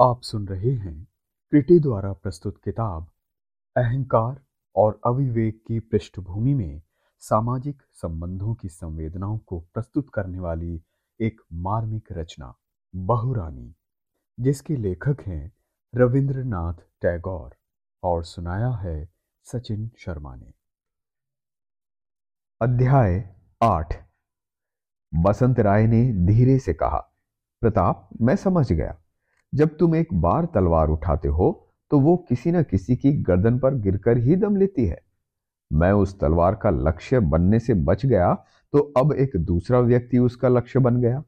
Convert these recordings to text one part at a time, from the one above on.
आप सुन रहे हैं क्रिटी द्वारा प्रस्तुत किताब, अहंकार और अविवेक की पृष्ठभूमि में सामाजिक संबंधों की संवेदनाओं को प्रस्तुत करने वाली एक मार्मिक रचना, बहुरानी, जिसके लेखक हैं रविंद्रनाथ टैगोर और सुनाया है सचिन शर्मा ने। अध्याय आठ। बसंत राय ने धीरे से कहा, प्रताप, मैं समझ गया। जब तुम एक बार तलवार उठाते हो तो वो किसी न किसी की गर्दन पर गिरकर ही दम लेती है। मैं उस तलवार का लक्ष्य बनने से बच गया तो अब एक दूसरा व्यक्ति उसका लक्ष्य बन गया।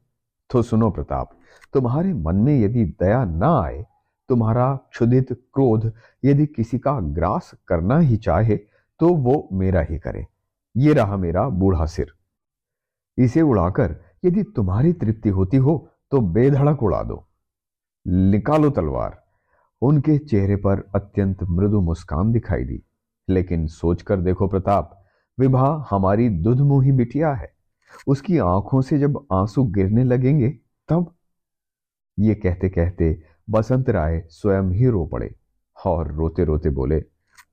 तो सुनो प्रताप, तुम्हारे मन में यदि दया ना आए, तुम्हारा क्षुदित क्रोध यदि किसी का ग्रास करना ही चाहे तो वो मेरा ही करे। ये रहा मेरा बूढ़ा सिर। इसे उड़ाकर यदि तुम्हारी तृप्ति होती हो तो बेधड़क उड़ा दो। निकालो तलवार। उनके चेहरे पर अत्यंत मृदु मुस्कान दिखाई दी। लेकिन सोचकर देखो प्रताप, विभा हमारी दुधमुही बिटिया है। उसकी आँखों से जब आँसू गिरने लगेंगे, तब? ये कहते कहते बसंत राय स्वयं ही रो पड़े और रोते रोते बोले,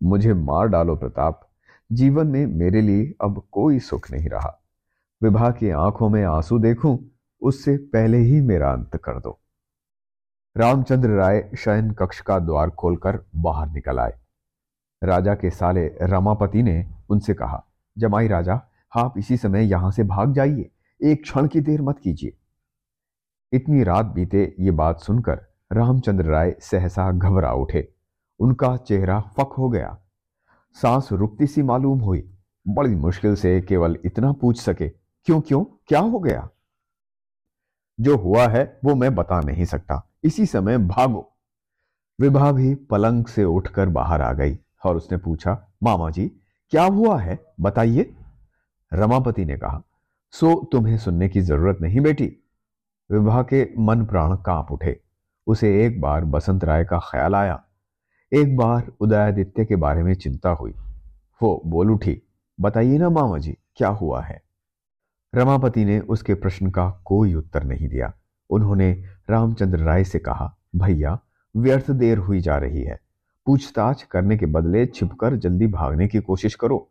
मुझे मार डालो प्रताप। जीवन में मेरे लिए अब कोई सुख नहीं रहा। विभा की आँखों में आँसू देखूँ, उससे पहले ही मेरा अंत कर दो। रामचंद्र राय शयन कक्ष का द्वार खोलकर बाहर निकल आए। राजा के साले रमापति ने उनसे कहा, जमाई राजा, आप इसी समय यहाँ से भाग जाइए। एक क्षण की देर मत कीजिए। इतनी रात बीते ये बात सुनकर रामचंद्र राय सहसा घबरा उठे। उनका चेहरा फक हो गया। सांस रुकती सी मालूम हुई। बड़ी मुश्किल से केवल इतना पूछ सके, क्यों क्यों, क्या हो गया? जो हुआ है, वो मैं बता नहीं सकता। इसी समय भागो। विभा भी पलंग से उठकर बाहर आ गई और उसने पूछा मामा जी क्या हुआ है? बताइए। रमापति ने कहा, सो तुम्हें सुनने की ज़रूरत नहीं बेटी। विभा के मन प्राण काँप उठे। उसे एक बार बसंत राय का ख्याल आया। एक बार उदयादित्य के बारे में चिंता हुई। वो बोल उठी, बताइए ना मामा जी क्या हुआ है? रमापति ने उसके प्रश्न का कोई उत्तर नहीं दिया। उन्होंने रामचंद्र राय से कहा, भैया, व्यर्थ देर हुई जा रही है। पूछताछ करने के बदले छिपकर जल्दी भागने की कोशिश करो।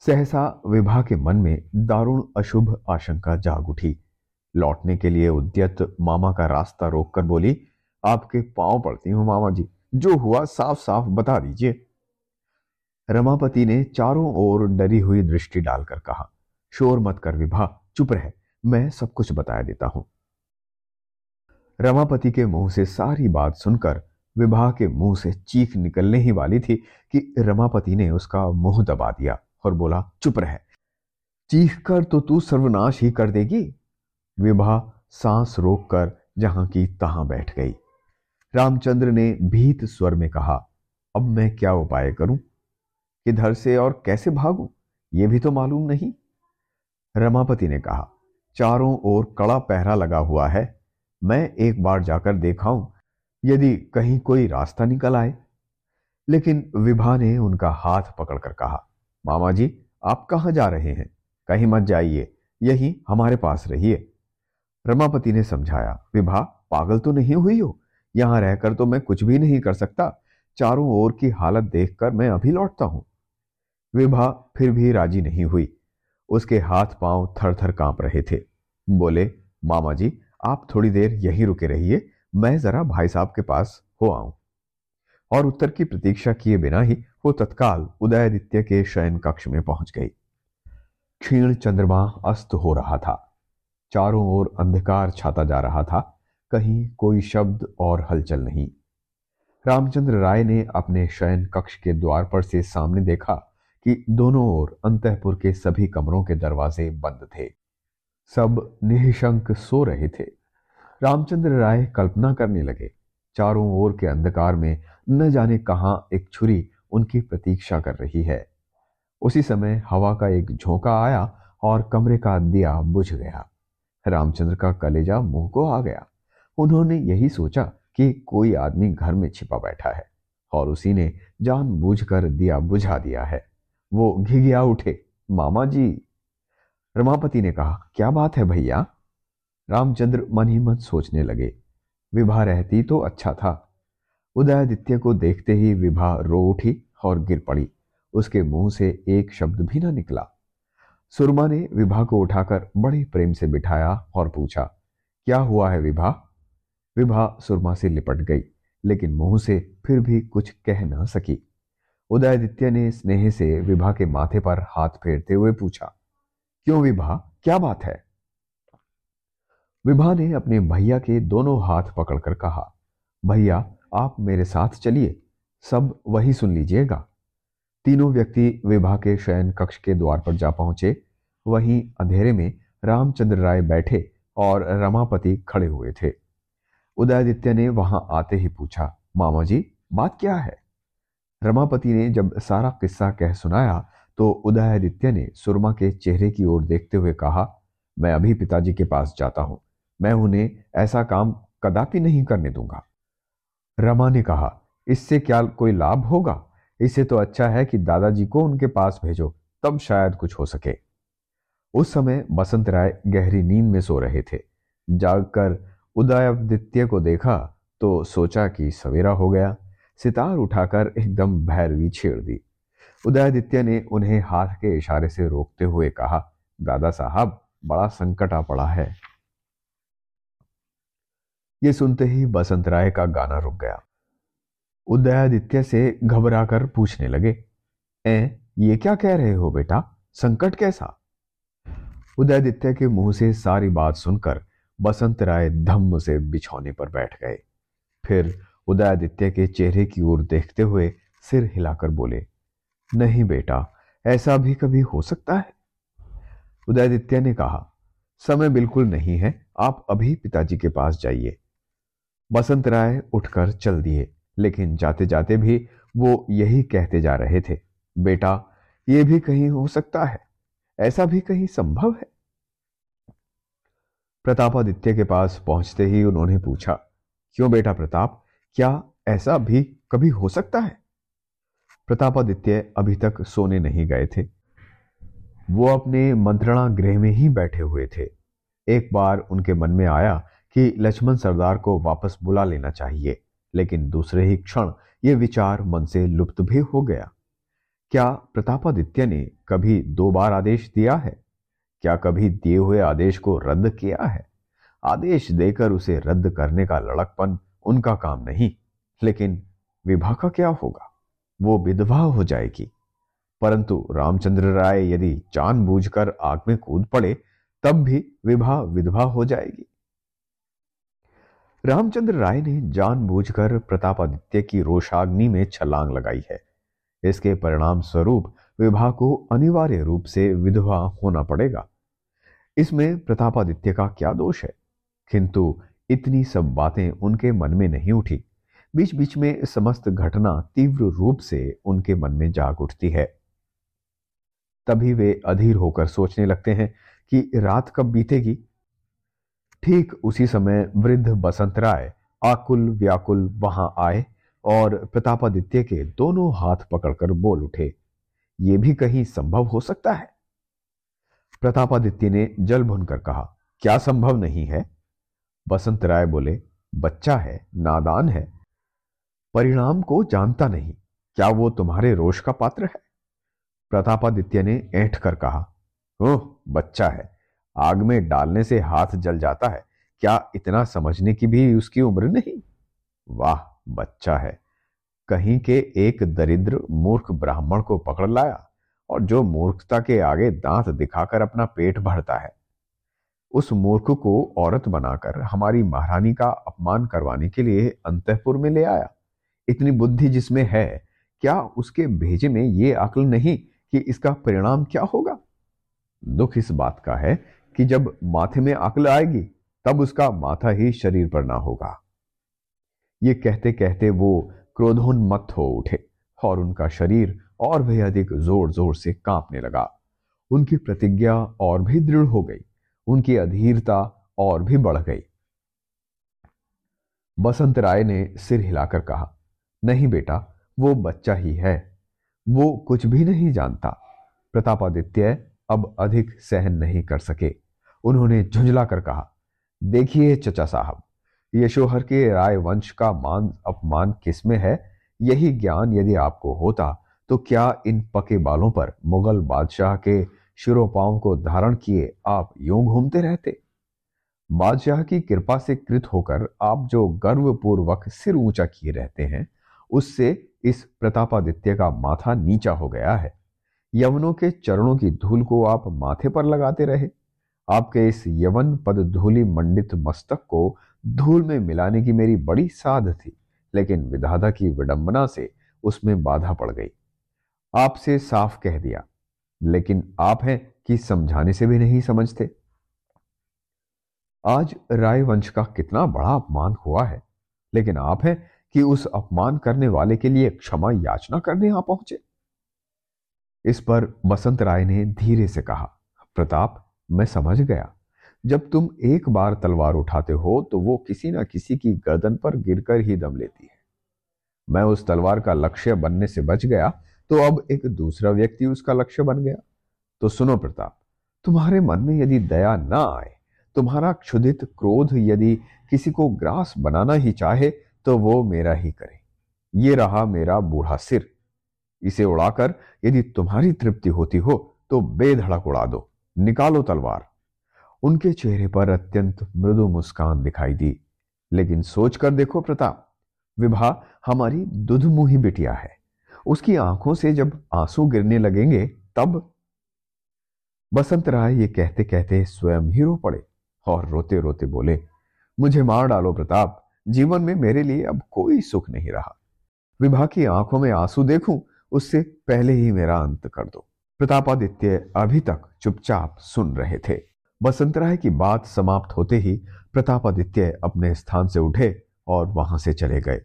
सहसा विभा के मन में दारुण अशुभ आशंका जाग उठी। लौटने के लिए उद्यत मामा का रास्ता रोककर बोली, आपके पाँव पड़ती हूँ मामा जी, जो हुआ साफ़ साफ़ बता दीजिए। रमापति ने चारों ओर डरी हुई दृष्टि डालकर कहा, शोर मत कर विभा, चुप रह, मैं सब कुछ बताया देता हूँ। रमापति के मुँह से सारी बात सुनकर, विभा के मुँह से चीख निकलने ही वाली थी कि रमापति ने उसका मुँह दबा दिया और बोला, चुप रह। चीख कर तो तू सर्वनाश ही कर देगी। विभा सांस रोककर जहाँ की तहां बैठ गई। रामचंद्र ने भीत स्वर में कहा, अब मैं क्या उपाय करूँ? किधर से और कैसे भागूं? यह भी तो मालूम नहीं। रमापति ने कहा, चारों ओर कड़ा पहरा लगा हुआ है। मैं एक बार जाकर देखाऊं यदि कहीं कोई रास्ता निकल आए। लेकिन विभा ने उनका हाथ पकड़कर कहा मामा जी आप कहाँ जा रहे हैं? कहीं मत जाइए, यही हमारे पास रहिए। रमापति ने समझाया, विभा, पागल तो नहीं हुई हो? यहाँ रहकर तो मैं कुछ भी नहीं कर सकता। चारों ओर की हालत देखकर मैं अभी लौटता हूँ। विभा फिर भी राज़ी नहीं हुई। उसके हाथ पाँव थर थर काँप रहे थे। बोले मामा जी आप थोड़ी देर यहीं रुके रहिए, मैं जरा भाई साहब के पास हो आऊँ। और उत्तर की प्रतीक्षा किए बिना ही वो तत्काल उदयादित्य के शयन कक्ष में पहुँच गई। क्षीण चंद्रमा अस्त हो रहा था। चारों ओर अंधकार छाता जा रहा था। कहीं कोई शब्द और हलचल नहीं। रामचंद्र राय ने अपने शयन कक्ष के द्वार पर से सामने देखा कि दोनों ओर अंतपुर के सभी कमरों के दरवाजे बंद थे। सब निशंक सो रहे थे। रामचंद्र राय कल्पना करने लगे, चारों ओर के अंधकार में न जाने कहाँ एक छुरी उनकी प्रतीक्षा कर रही है। उसी समय हवा का एक झोंका आया और कमरे का दिया बुझ गया। रामचंद्र का कलेजा मुँह को आ गया। उन्होंने यही सोचा कि कोई आदमी घर में छिपा बैठा है और उसी ने जान जानबूझकर दिया बुझा दिया है। वो घिघिया उठे, मामा जी रमापति ने कहा, क्या बात है भैया? रामचंद्र मन ही मन सोचने लगे। विभा रहती तो अच्छा था। उदयादित्य को देखते ही विभा रो उठी और गिर पड़ी। उसके मुँह से एक शब्द भी न निकला। सुरमा ने विभा को उठाकर बड़े प्रेम से बिठाया और पूछा, क्या हुआ है विभा विभा सुरमा से लिपट गई, लेकिन मुँह से फिर भी कुछ कह ना सकी। उदयादित्य ने स्नेह से विभा के माथे पर हाथ फेरते हुए पूछा क्यों विभा? क्या बात है? विभा ने अपने भैया के दोनों हाथ पकड़कर कहा, भैया, आप मेरे साथ चलिए, सब वही सुन लीजिएगा। तीनों व्यक्ति विभा के शयन कक्ष के द्वार पर जा पहुँचे। वहीं अंधेरे में रामचंद्र राय बैठे और रमापति खड़े हुए थे। उदयादित्य ने वहाँ आते ही पूछा, मामा जी, बात क्या है? रमापति ने जब सारा किस्सा कह सुनाया तो उदयादित्य ने सुरमा के चेहरे की ओर देखते हुए कहा, मैं अभी पिताजी के पास जाता हूँ। मैं उन्हें ऐसा काम कदापि नहीं करने दूँगा। रमा ने कहा, इससे क्या कोई लाभ होगा? इससे तो अच्छा है कि दादाजी को उनके पास भेजो, तब शायद कुछ हो सके। उस समय बसंत राय गहरी नींद में सो रहे थे। जागकर उदयादित्य को देखा तो सोचा कि सवेरा हो गया। सितार उठाकर एकदम भैरवी छेड़ दी। उदयादित्य ने उन्हें हाथ के इशारे से रोकते हुए कहा, दादा साहब, बड़ा संकट आ पड़ा है। ये सुनते ही बसंत राय का गाना रुक गया। उदयादित्य से घबराकर पूछने लगे ए ये क्या कह रहे हो बेटा? संकट कैसा? उदयादित्य के मुँह से सारी बात सुनकर बसंत राय धम्म से बिछौने पर बैठ गए। फिर उदयादित्य के चेहरे की ओर देखते हुए सिर हिलाकर बोले नहीं बेटा, ऐसा भी कभी हो सकता है? उदयदित्य ने कहा, समय बिल्कुल नहीं है, आप अभी पिताजी के पास जाइए। बसंत राय उठकर चल दिए, लेकिन जाते जाते भी वो यही कहते जा रहे थे, बेटा, ये भी कहीं हो सकता है? ऐसा भी कहीं संभव है? प्रतापादित्य के पास पहुँचते ही उन्होंने पूछा, क्यों बेटा प्रताप, क्या ऐसा भी कभी हो सकता है? प्रतापादित्य अभी तक सोने नहीं गए थे। वो अपने मंत्रणा गृह में ही बैठे हुए थे। एक बार उनके मन में आया कि लक्ष्मण सरदार को वापस बुला लेना चाहिए, लेकिन दूसरे ही क्षण ये विचार मन से लुप्त भी हो गया। क्या प्रतापादित्य ने कभी दो बार आदेश दिया है? क्या कभी दिए हुए आदेश को रद्द किया है? आदेश देकर उसे रद्द करने का लड़कपन उनका काम नहीं, लेकिन विभा का क्या होगा? वो विधवा हो जाएगी। परंतु रामचंद्र राय यदि जानबूझकर आग में कूद पड़े, तब भी विभा विधवा हो जाएगी। रामचंद्र राय ने जानबूझकर प्रतापादित्य की रोषाग्नि में छलांग लगाई है। इसके परिणाम स्वरूप विभा को अनिवार्य रूप से विधवा होना पड़ेगा। इसमें प्रतापादित्य का क्या दोष है? किंतु इतनी सब बातें उनके मन में नहीं उठी। बीच बीच में समस्त घटना तीव्र रूप से उनके मन में जाग उठती है। तभी वे अधीर होकर सोचने लगते हैं कि रात कब बीतेगी। ठीक उसी समय वृद्ध बसंत राय आकुल व्याकुल वहाँ आए और प्रतापादित्य के दोनों हाथ पकड़कर बोल उठे, ये भी कहीं संभव हो सकता है? प्रतापादित्य ने जल भुनकर कहा, क्या संभव नहीं है? बसंत राय बोले, बच्चा है, नादान है परिणाम को जानता नहीं। क्या वो तुम्हारे रोष का पात्र है? प्रतापादित्य ने ऐठ कर कहा, ओह, बच्चा है। आग में डालने से हाथ जल जाता है। क्या इतना समझने की भी उसकी उम्र नहीं? वाह, बच्चा है। कहीं के एक दरिद्र मूर्ख ब्राह्मण को पकड़ लाया और जो मूर्खता के आगे दांत दिखाकर अपना पेट भरता है। उस मूर्ख को औरत बनाकर हमारी महारानी का अपमान करवाने के लिए अंतपुर में ले आया। इतनी बुद्धि जिसमें है, क्या उसके भेजे में ये अक्ल नहीं कि इसका परिणाम क्या होगा? दुख इस बात का है कि जब माथे में अक्ल आएगी, तब उसका माथा ही शरीर पर ना होगा। ये कहते कहते वो क्रोधोन्मत्त हो उठे और उनका शरीर और भी अधिक ज़ोर ज़ोर से कांपने लगा। उनकी प्रतिज्ञा और भी दृढ़ हो गई, उनकी अधीरता और भी बढ़ गई। बसंत राय ने सिर हिलाकर कहा नहीं बेटा, वो बच्चा ही है। वो कुछ भी नहीं जानता। प्रतापादित्य अब अधिक सहन नहीं कर सके। उन्होंने झुंझला कर कहा, देखिए चचा साहब, यशोहर के राय वंश का मान, अपमान किसमें है? यही ज्ञान यदि आपको होता तो क्या इन पके बालों पर मुगल बादशाह के शिरोपाओं को धारण किए आप यूँ घूमते रहते? बादशाह की कृपा से कृत होकर आप जो गर्वपूर्वक सिर ऊँचा किए रहते हैं उससे इस प्रतापादित्य का माथा नीचा हो गया है। यवनों के चरणों की धूल को आप माथे पर लगाते रहे। आपके इस यवन पद धूलि मंडित मस्तक को धूल में मिलाने की मेरी बड़ी साध थी, लेकिन विधाता की विडंबना से उसमें बाधा पड़ गई। आपसे साफ़ कह दिया, लेकिन आप हैं कि समझाने से भी नहीं समझते। आज राय वंश का कितना बड़ा अपमान हुआ है, लेकिन आप हैं कि उस अपमान करने वाले के लिए क्षमा याचना करने आ पहुँचे। इस पर बसंत राय ने धीरे से कहा, प्रताप, मैं समझ गया। जब तुम एक बार तलवार उठाते हो तो वो किसी ना किसी की गर्दन पर गिरकर ही दम लेती है। मैं उस तलवार का लक्ष्य बनने से बच गया तो अब एक दूसरा व्यक्ति उसका लक्ष्य बन गया। तो सुनो प्रताप, तुम्हारे मन में यदि दया ना आए, तुम्हारा क्षुधित क्रोध यदि किसी को ग्रास बनाना ही चाहे तो वो मेरा ही करे। ये रहा मेरा बूढ़ा सिर। इसे उड़ाकर यदि तुम्हारी तृप्ति होती हो तो बेधड़क उड़ा दो। निकालो तलवार। उनके चेहरे पर अत्यंत मृदु मुस्कान दिखाई दी। लेकिन सोचकर देखो प्रताप, विभा, हमारी दुधमुही बिटिया है। उसकी आँखों से जब आँसू गिरने लगेंगे, तब बसंत राय ये कहते कहते स्वयं ही रो पड़े और रोते रोते बोले, मुझे मार डालो प्रताप। जीवन में मेरे लिए अब कोई सुख नहीं रहा। विभा की आँखों में आँसू देखूँ, उससे पहले ही मेरा अंत कर दो। प्रतापादित्य अभी तक चुपचाप सुन रहे थे। बसंत राय की बात समाप्त होते ही प्रतापादित्य अपने स्थान से उठे और वहाँ से चले गए।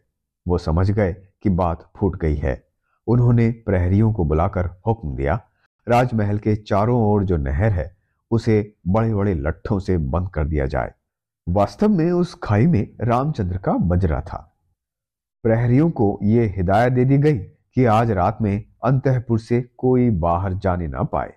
वो समझ गए कि बात फूट गई है। उन्होंने प्रहरियों को बुलाकर हुक्म दिया। राजमहल के चारों ओर जो नहर है, उसे बड़े बड़े लट्ठों से बंद कर दिया जाए। वास्तव में उस खाई में रामचंद्र का बजरा था। प्रहरियों को यह हिदायत दे दी गई कि आज रात में अंतपुर से कोई बाहर जाने ना पाए।